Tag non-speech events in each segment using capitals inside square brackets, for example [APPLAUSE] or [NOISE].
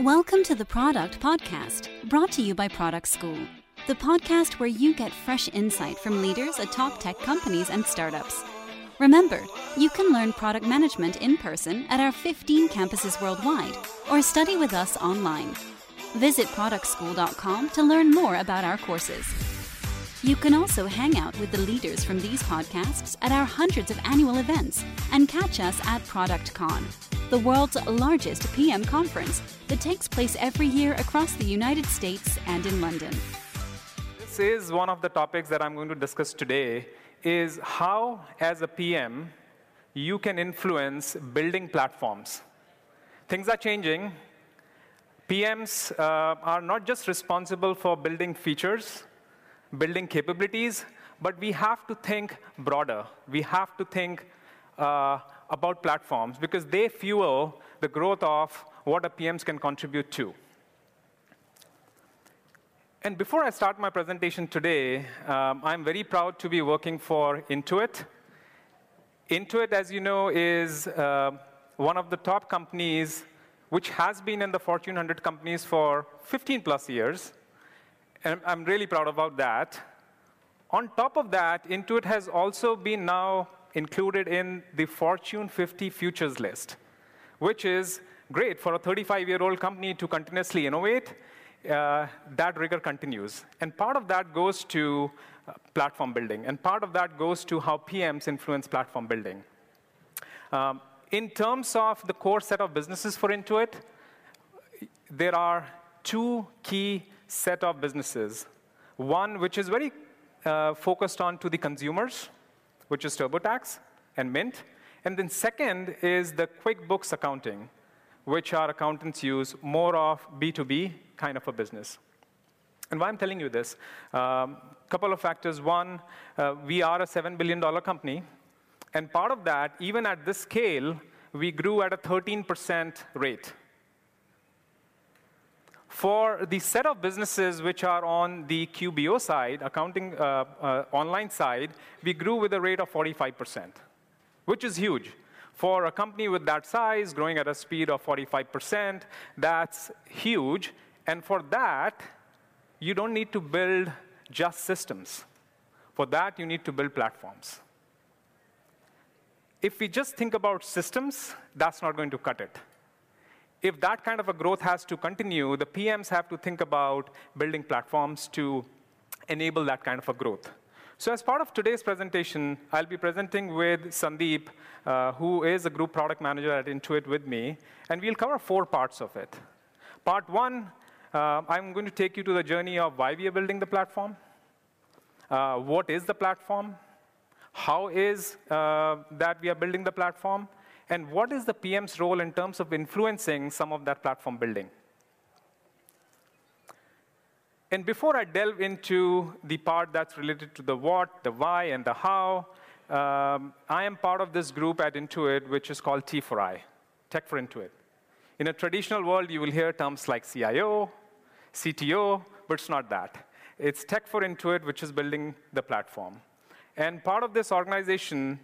Welcome to the Product Podcast, brought to you by Product School, the podcast where you get fresh insight from leaders at top tech companies and startups. Remember, you can learn product management in person at our 15 campuses worldwide or study with us online. Visit productschool.com to learn more about our courses. You can also hang out with the leaders from these podcasts at our hundreds of annual events and catch us at ProductCon, the world's largest PM conference that takes place every year across the United States and in London. This is one of the topics that I'm going to discuss today is how as a PM you can influence building platforms. Things are changing. PMs uh, are not just responsible for building features, building capabilities, but we have to think broader. We have to think uh, about platforms because they fuel the growth of what a PMs can contribute to. And before I start my presentation today, um, I'm very proud to be working for Intuit. Intuit, as you know, is uh, one of the top companies which has been in the Fortune 100 companies for 15 plus years. And I'm really proud about that. On top of that, Intuit has also been now included in the Fortune 50 Futures list, which is great for a 35 year old company to continuously innovate. Uh, that rigor continues. And part of that goes to uh, platform building, and part of that goes to how PMs influence platform building. Um, in terms of the core set of businesses for Intuit, there are two key set of businesses. One which is very uh, focused on to the consumers, which is TurboTax and Mint. And then second is the QuickBooks accounting, which our accountants use more of B2B kind of a business. And why I'm telling you this, a um, couple of factors. One, uh, we are a $7 billion company. And part of that, even at this scale, we grew at a 13% rate. For the set of businesses which are on the QBO side, accounting uh, uh, online side, we grew with a rate of 45%, which is huge. For a company with that size, growing at a speed of 45%, that's huge. And for that, you don't need to build just systems. For that, you need to build platforms. If we just think about systems, that's not going to cut it if that kind of a growth has to continue, the PMs have to think about building platforms to enable that kind of a growth. So as part of today's presentation, I'll be presenting with Sandeep, uh, who is a group product manager at Intuit with me, and we'll cover four parts of it. Part one, uh, I'm going to take you to the journey of why we are building the platform, uh, what is the platform, how is uh, that we are building the platform, and what is the PM's role in terms of influencing some of that platform building? And before I delve into the part that's related to the what, the why, and the how, um, I am part of this group at Intuit, which is called T for I, Tech for Intuit. In a traditional world, you will hear terms like CIO, CTO, but it's not that. It's Tech for Intuit, which is building the platform. And part of this organization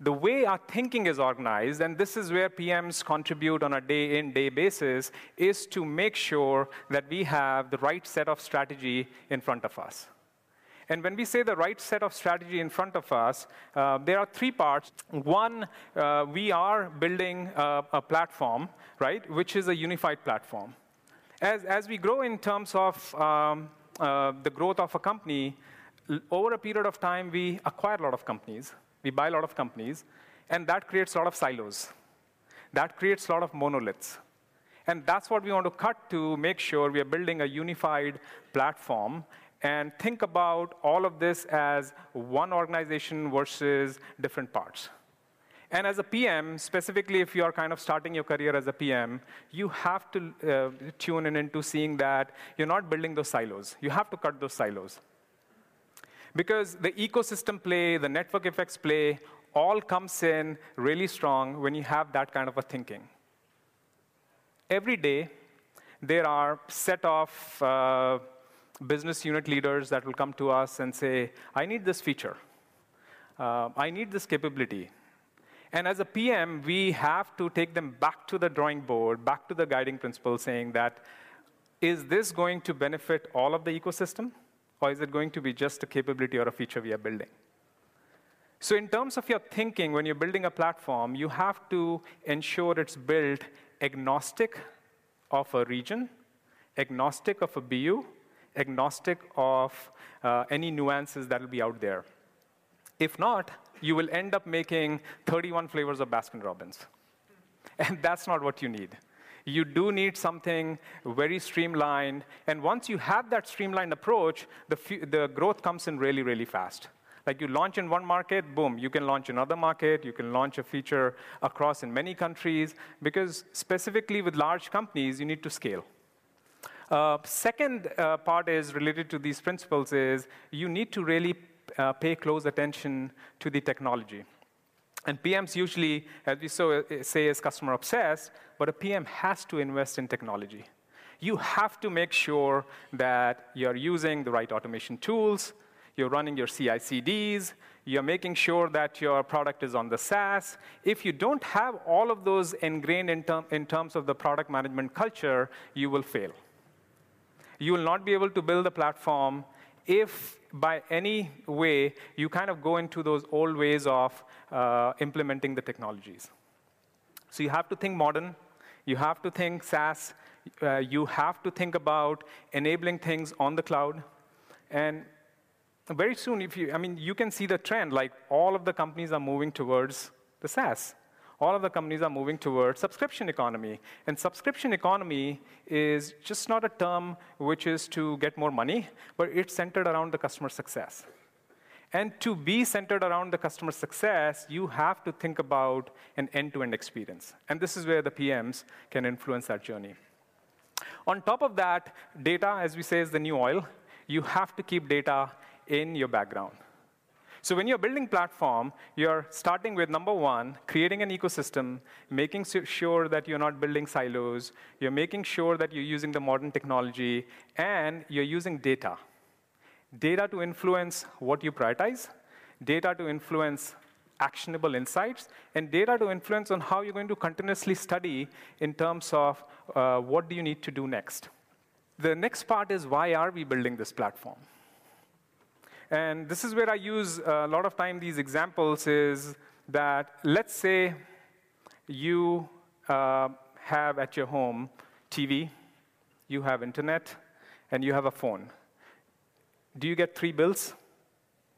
the way our thinking is organized, and this is where PMs contribute on a day in, day basis, is to make sure that we have the right set of strategy in front of us. And when we say the right set of strategy in front of us, uh, there are three parts. One, uh, we are building a, a, platform, right, which is a unified platform. As, as we grow in terms of um, uh, the growth of a company, over a period of time, we acquire a lot of companies. We buy a lot of companies, and that creates a lot of silos. That creates a lot of monoliths. And that's what we want to cut to make sure we are building a unified platform and think about all of this as one organization versus different parts. And as a PM, specifically if you are kind of starting your career as a PM, you have to uh, tune in into seeing that you're not building those silos. You have to cut those silos. Because the ecosystem play, the network effects play, all comes in really strong when you have that kind of a thinking. Every day, there are set of uh, business unit leaders that will come to us and say, I need this feature. Uh, I need this capability. And as a PM, we have to take them back to the drawing board, back to the guiding principle, saying that is this going to benefit all of the ecosystem, or is it going to be just a capability or a feature we are building? So, in terms of your thinking, when you're building a platform, you have to ensure it's built agnostic of a region, agnostic of a BU, agnostic of uh, any nuances that will be out there. If not, you will end up making 31 flavors of Baskin Robbins. [LAUGHS] And that's not what you need. You do need something very streamlined. And once you have that streamlined approach, the, the growth comes in really, really fast. Like you launch in one market, boom, you can launch another market, you can launch a feature across in many countries, because specifically with large companies, you need to scale. Uh, second uh, part is related to these principles is you need to really uh, pay close attention to the technology. And PMs usually, as we so, uh, say, is customer obsessed, but a PM has to invest in technology. You have to make sure that you're using the right automation tools, you're running your CI CDs, you're making sure that your product is on the SaaS. If you don't have all of those ingrained in, term, in terms of the product management culture, you will fail. You will not be able to build a platform if by any way you kind of go into those old ways of uh, implementing the technologies. So you have to think modern, you have to think SaaS, uh, you have to think about enabling things on the cloud. And very soon, if you, I mean, you can see the trend, like all of the companies are moving towards the SaaS all of the companies are moving towards subscription economy. And subscription economy is just not a term which is to get more money, but it's centered around the customer success. And to be centered around the customer success, you have to think about an end to end experience. And this is where the PMs can influence that journey. On top of that, data, as we say, is the new oil. You have to keep data in your background. So when you're building platform, you're starting with number one, creating an ecosystem, making sure that you're not building silos, you're making sure that you're using the modern technology, and you're using data. Data to influence what you prioritize, data to influence actionable insights, and data to influence on how you're going to continuously study in terms of uh, what do you need to do next. The next part is why are we building this platform? And this is where I use a lot of time these examples is that let's say you uh, have at your home TV, you have internet, and you have a phone. Do you get three bills?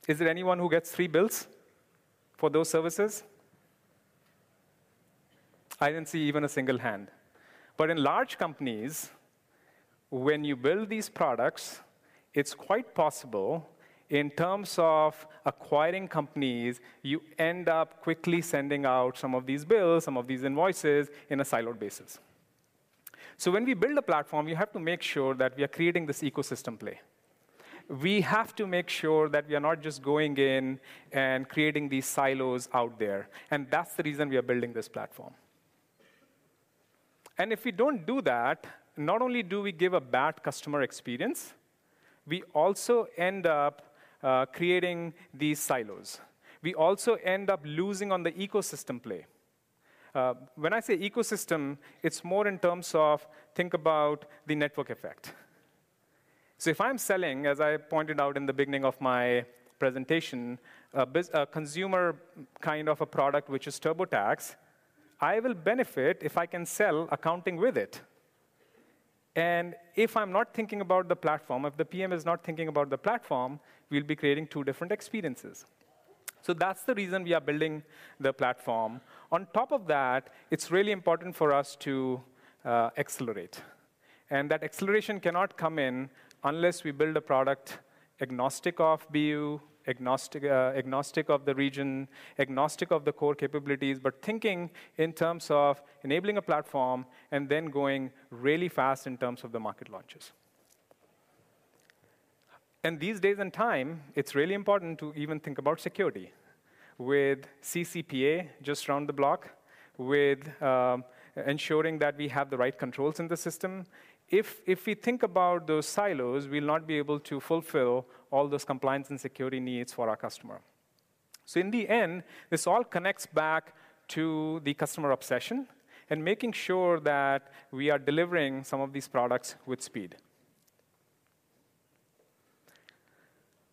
Is there anyone who gets three bills for those services? I didn't see even a single hand. But in large companies, when you build these products, it's quite possible in terms of acquiring companies, you end up quickly sending out some of these bills, some of these invoices in a siloed basis. So when we build a platform, we have to make sure that we are creating this ecosystem play. We have to make sure that we are not just going in and creating these silos out there. And that's the reason we are building this platform. And if we don't do that, not only do we give a bad customer experience, we also end up uh, creating these silos. We also end up losing on the ecosystem play. Uh, when I say ecosystem, it's more in terms of think about the network effect. So if I'm selling, as I pointed out in the beginning of my presentation, a, a consumer kind of a product which is TurboTax, I will benefit if I can sell accounting with it. And if I'm not thinking about the platform, if the PM is not thinking about the platform, we'll be creating two different experiences. So that's the reason we are building the platform. On top of that, it's really important for us to uh, accelerate. And that acceleration cannot come in unless we build a product agnostic of BU, agnostic, uh, agnostic of the region, agnostic of the core capabilities, but thinking in terms of enabling a platform and then going really fast in terms of the market launches. And these days and time, it's really important to even think about security. With CCPA just around the block, with um, ensuring that we have the right controls in the system, if, if we think about those silos, we'll not be able to fulfill all those compliance and security needs for our customer. So in the end, this all connects back to the customer obsession and making sure that we are delivering some of these products with speed.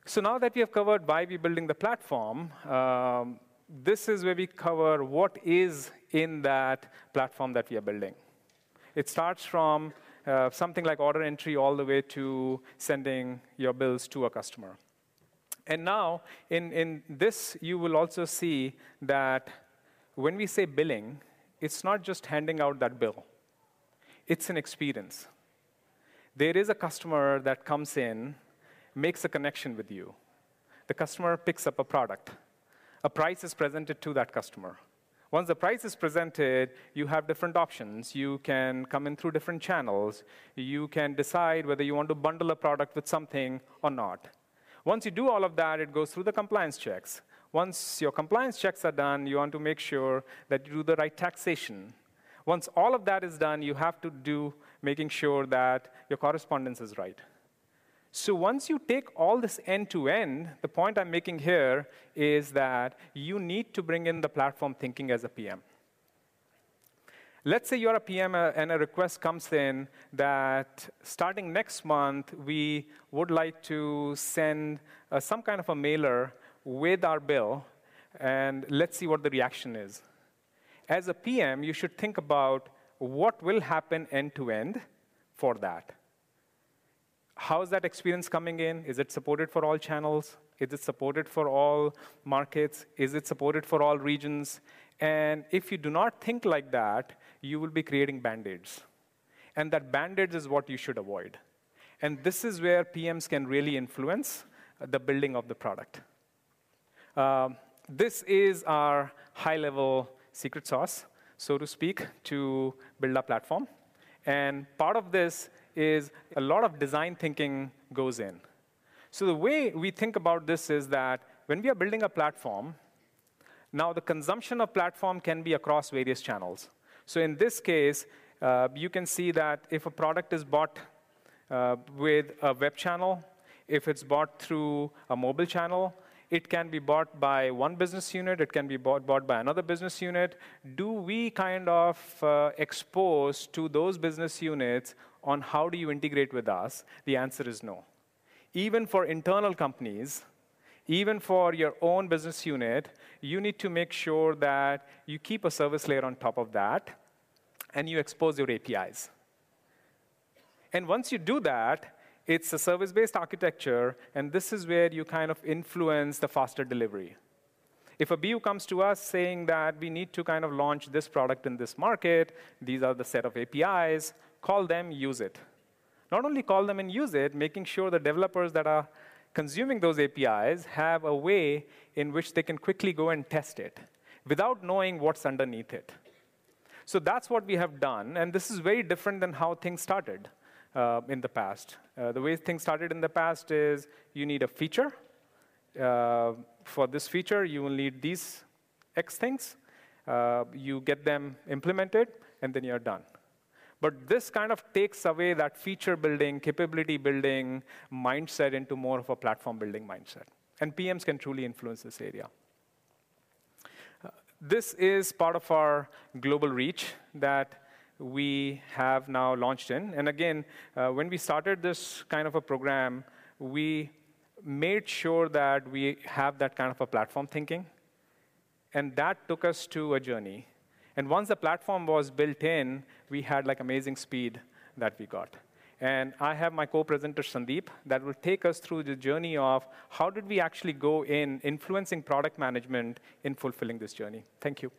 So now that we have covered why we're building the platform, um, this is where we cover what is in that platform that we are building. It starts from uh, something like order entry all the way to sending your bills to a customer. And now, in, in this, you will also see that when we say billing, it's not just handing out that bill, it's an experience. There is a customer that comes in, makes a connection with you. The customer picks up a product. A price is presented to that customer. Once the price is presented, you have different options. You can come in through different channels. You can decide whether you want to bundle a product with something or not. Once you do all of that, it goes through the compliance checks. Once your compliance checks are done, you want to make sure that you do the right taxation. Once all of that is done, you have to do making sure that your correspondence is right. So once you take all this end to end, the point I'm making here is that you need to bring in the platform thinking as a PM. Let's say you're a PM uh, and a request comes in that starting next month, we would like to send uh, some kind of a mailer with our bill, and let's see what the reaction is. As a PM, you should think about what will happen end to end for that. How is that experience coming in? Is it supported for all channels? Is it supported for all markets? Is it supported for all regions? And if you do not think like that, you will be creating band aids. And that band aids is what you should avoid. And this is where PMs can really influence the building of the product. Um, this is our high level secret sauce, so to speak, to build a platform. And part of this is a lot of design thinking goes in. So the way we think about this is that when we are building a platform, now the consumption of platform can be across various channels. So in this case, uh, you can see that if a product is bought uh, with a web channel, if it's bought through a mobile channel, it can be bought by one business unit, it can be bought, bought by another business unit. Do we kind of uh, expose to those business units on how do you integrate with us? The answer is no. Even for internal companies, even for your own business unit, you need to make sure that you keep a service layer on top of that and you expose your APIs. And once you do that, it's a service based architecture, and this is where you kind of influence the faster delivery. If a BU comes to us saying that we need to kind of launch this product in this market, these are the set of APIs, call them, use it. Not only call them and use it, making sure the developers that are consuming those APIs have a way in which they can quickly go and test it without knowing what's underneath it. So that's what we have done, and this is very different than how things started uh, in the past. Uh, the way things started in the past is you need a feature. Uh, for this feature, you will need these X things. Uh, you get them implemented, and then you're done. But this kind of takes away that feature building, capability building mindset into more of a platform building mindset. And PMs can truly influence this area. Uh, this is part of our global reach that we have now launched in. And again, uh, when we started this kind of a program, we made sure that we have that kind of a platform thinking. And that took us to a journey and once the platform was built in, we had like amazing speed that we got. And I have my co-presenter Sandeep that will take us through the journey of how did we actually go in influencing product management in fulfilling this journey. Thank you.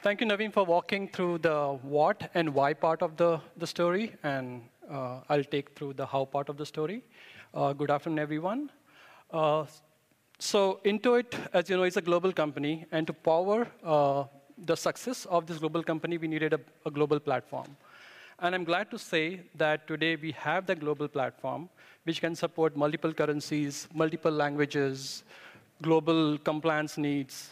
Thank you, Navin, for walking through the what and why part of the, the story, and uh, I'll take through the how part of the story. Uh, good afternoon, everyone. Uh, so Intuit, as you know, is a global company, and to power uh, the success of this global company, we needed a, a, global platform. And I'm glad to say that today we have the global platform, which can support multiple currencies, multiple languages, global compliance needs.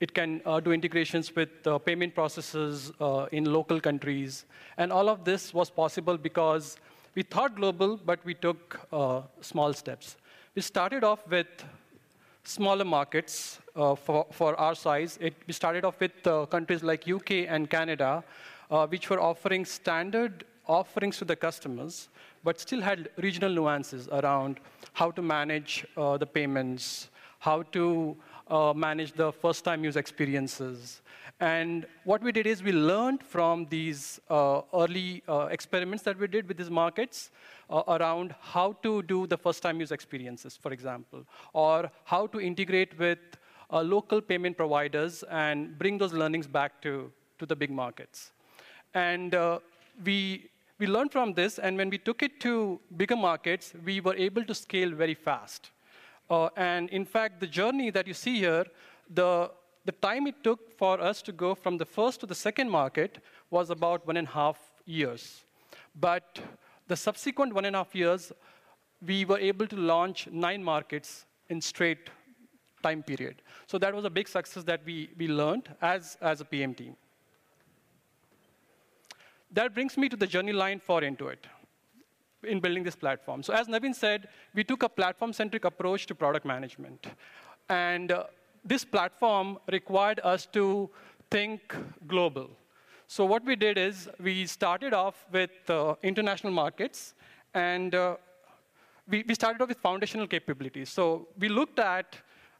It can uh, do integrations with uh, payment processes uh, in local countries. And all of this was possible because we thought global, but we took uh, small steps. We started off with smaller markets uh, for, for our size. It, we started off with countries like UK and Canada, which were offering standard offerings to the customers, but still had regional nuances around how to manage uh, the payments, how to uh, manage the first-time use experiences. And what we did is we learned from these uh, early experiments that we did with these markets, uh, around how to do the first-time use experiences, for example, or how to integrate with uh, local payment providers and bring those learnings back to, to the big markets. And uh, we, we learned from this, and when we took it to bigger markets, we were able to scale very fast. Uh, and in fact, the journey that you see here, the, the time it took for us to go from the first to the second market was about one and a half years. But the subsequent one and a half years, we were able to launch nine markets in straight time period. So that was a big success that we, we learned as, as a PM team. That brings me to the journey line for Intuit in building this platform. So as Navin said, we took a platform-centric approach to product management. And uh, this platform required us to think global. So what we did is we started off with uh, international markets, and uh, we, we started off with foundational capabilities. So we looked at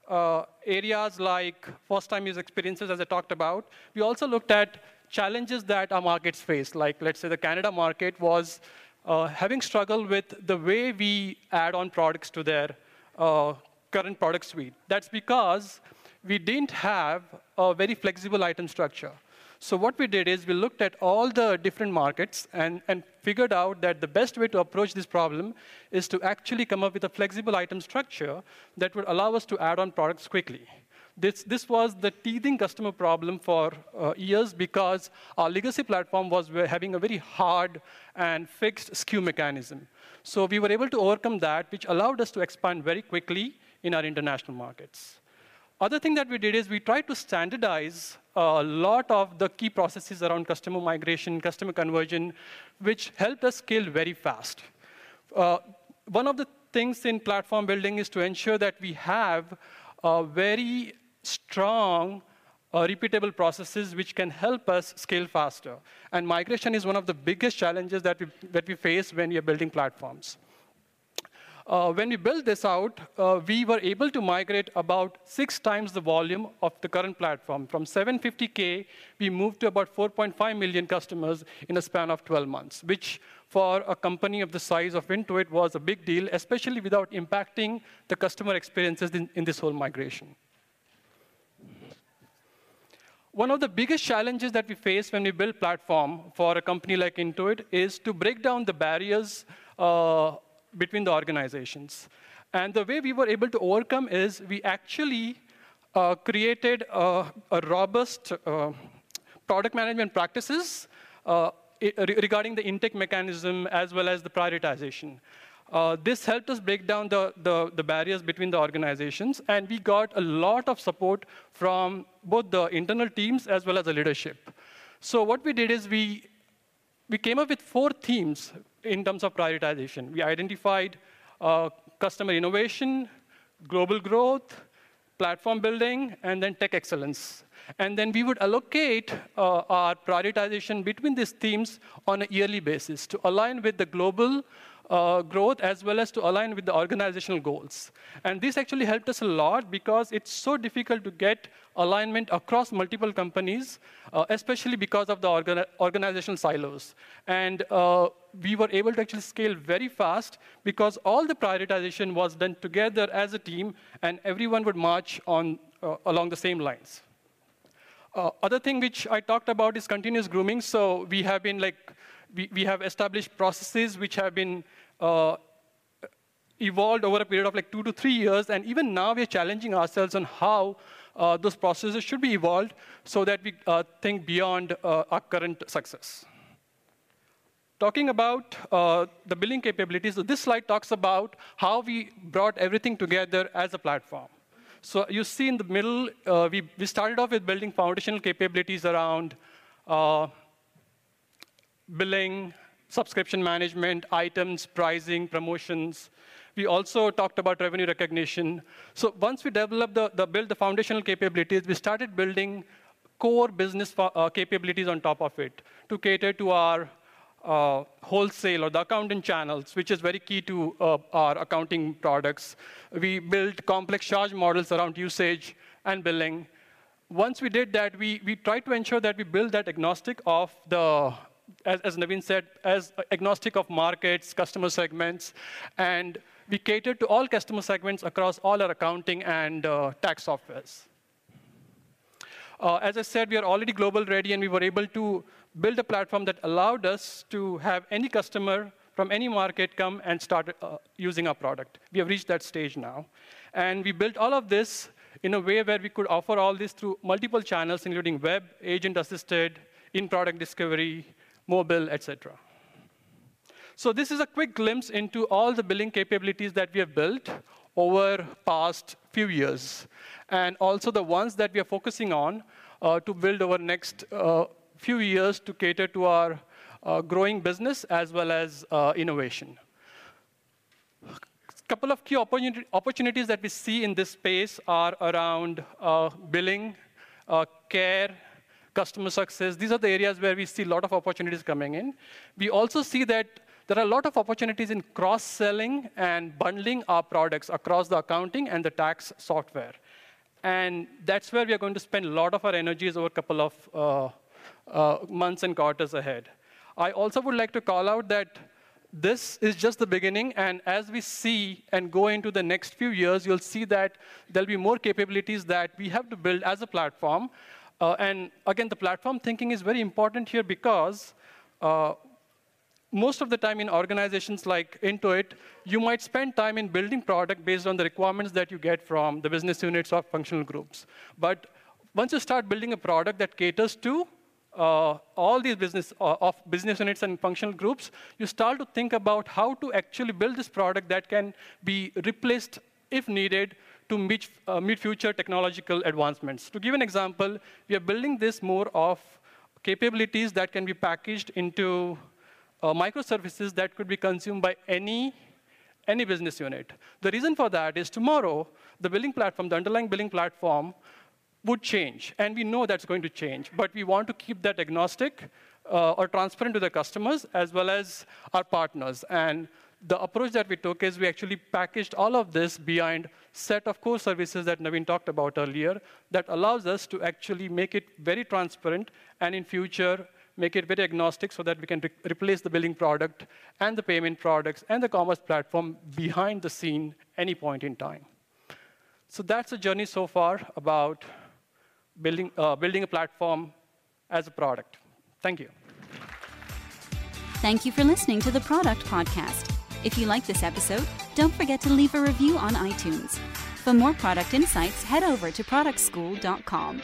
uh, areas like first-time use experiences, as I talked about. We also looked at challenges that our markets face, like let's say the Canada market was uh, having struggled with the way we add on products to their uh, current product suite. That's because we didn't have a very flexible item structure. So what we did is we looked at all the different markets and, and figured out that the best way to approach this problem is to actually come up with a flexible item structure that would allow us to add on products quickly. This, this was the teething customer problem for uh, years because our legacy platform was having a very hard and fixed SKU mechanism. So we were able to overcome that, which allowed us to expand very quickly in our international markets. Other thing that we did is we tried to standardize a lot of the key processes around customer migration, customer conversion, which helped us scale very fast. Uh, one of the things in platform building is to ensure that we have a very strong uh, repeatable processes which can help us scale faster. And migration is one of the biggest challenges that we, that we face when we are building platforms. Uh, when we built this out, uh, we were able to migrate about six times the volume of the current platform. From 750K, we moved to about 4.5 million customers in a span of 12 months, which for a company of the size of Intuit was a big deal, especially without impacting the customer experiences in, in this whole migration. One of the biggest challenges that we face when we build platform for a company like Intuit is to break down the barriers uh, between the organizations. And the way we were able to overcome is we actually uh, created a, a robust uh, product management practices uh, regarding the intake mechanism as well as the prioritization. Uh, this helped us break down the, the, the, barriers between the organizations, and we got a lot of support from both the internal teams as well as the leadership. So what we did is we, we came up with four themes in terms of prioritization. We identified uh, customer innovation, global growth, platform building, and then tech excellence. And then we would allocate uh, our prioritization between these themes on a yearly basis to align with the global uh, growth as well as to align with the organizational goals. And this actually helped us a lot because it's so difficult to get alignment across multiple companies, uh, especially because of the organ organizational silos. And uh, we were able to actually scale very fast because all the prioritization was done together as a team, and everyone would march on, uh, along the same lines. Uh, other thing which I talked about is continuous grooming. So we have been like, we, we have established processes which have been uh, evolved over a period of like two to three years, and even now we're challenging ourselves on how uh, those processes should be evolved so that we uh, think beyond uh, our current success. Talking about uh, the billing capabilities, so this slide talks about how we brought everything together as a platform. So you see in the middle, uh, we, we started off with building foundational capabilities around billing, subscription management, items, pricing, promotions. We also talked about revenue recognition. So once we developed the, the build the foundational capabilities, we started building core business uh, capabilities on top of it to cater to our uh, wholesale or the accounting channels, which is very key to uh, our accounting products. We built complex charge models around usage and billing. Once we did that, we, we tried to ensure that we build that agnostic of the, as, as Navin said, as agnostic of markets, customer segments, and we cater to all customer segments across all our accounting and uh, tax softwares. Uh, as I said, we are already global ready, and we were able to build a platform that allowed us to have any customer from any market come and start uh, using our product. We have reached that stage now. And we built all of this in a way where we could offer all this through multiple channels, including web, agent-assisted, in-product discovery, mobile, etc. So this is a quick glimpse into all the billing capabilities that we have built over past few years, and also the ones that we are focusing on uh, to build over next uh, few years to cater to our uh, growing business as well as uh, innovation. A couple of key opportunities that we see in this space are around uh, billing, uh, care, customer success. These are the areas where we see a lot of opportunities coming in. We also see that there are a lot of opportunities in cross-selling and bundling our products across the accounting and the tax software. And that's where we are going to spend a lot of our energies over a couple of uh, uh, months and quarters ahead. I also would like to call out that this is just the beginning, and as we see and go into the next few years, you'll see that there'll be more capabilities that we have to build as a platform. Uh, and again, the platform thinking is very important here because uh, most of the time in organizations like Intuit, you might spend time in building product based on the requirements that you get from the business units or functional groups. But once you start building a product that caters to uh, all these business uh, of business units and functional groups, you start to think about how to actually build this product that can be replaced if needed to meet, uh, meet future technological advancements. To give an example, we are building this more of capabilities that can be packaged into uh, microservices that could be consumed by any, any business unit. The reason for that is tomorrow, the billing platform, the underlying billing platform, would change. And we know that's going to change. But we want to keep that agnostic uh, or transparent to the customers as well as our partners. And the approach that we took is we actually packaged all of this behind set of core services that Navin talked about earlier that allows us to actually make it very transparent and in future make it very agnostic so that we can re replace the billing product and the payment products and the commerce platform behind the scene any point in time. So that's a journey so far about building, uh, building a platform as a product. Thank you. Thank you for listening to the Product Podcast. If you like this episode, don't forget to leave a review on iTunes. For more product insights, head over to productschool.com.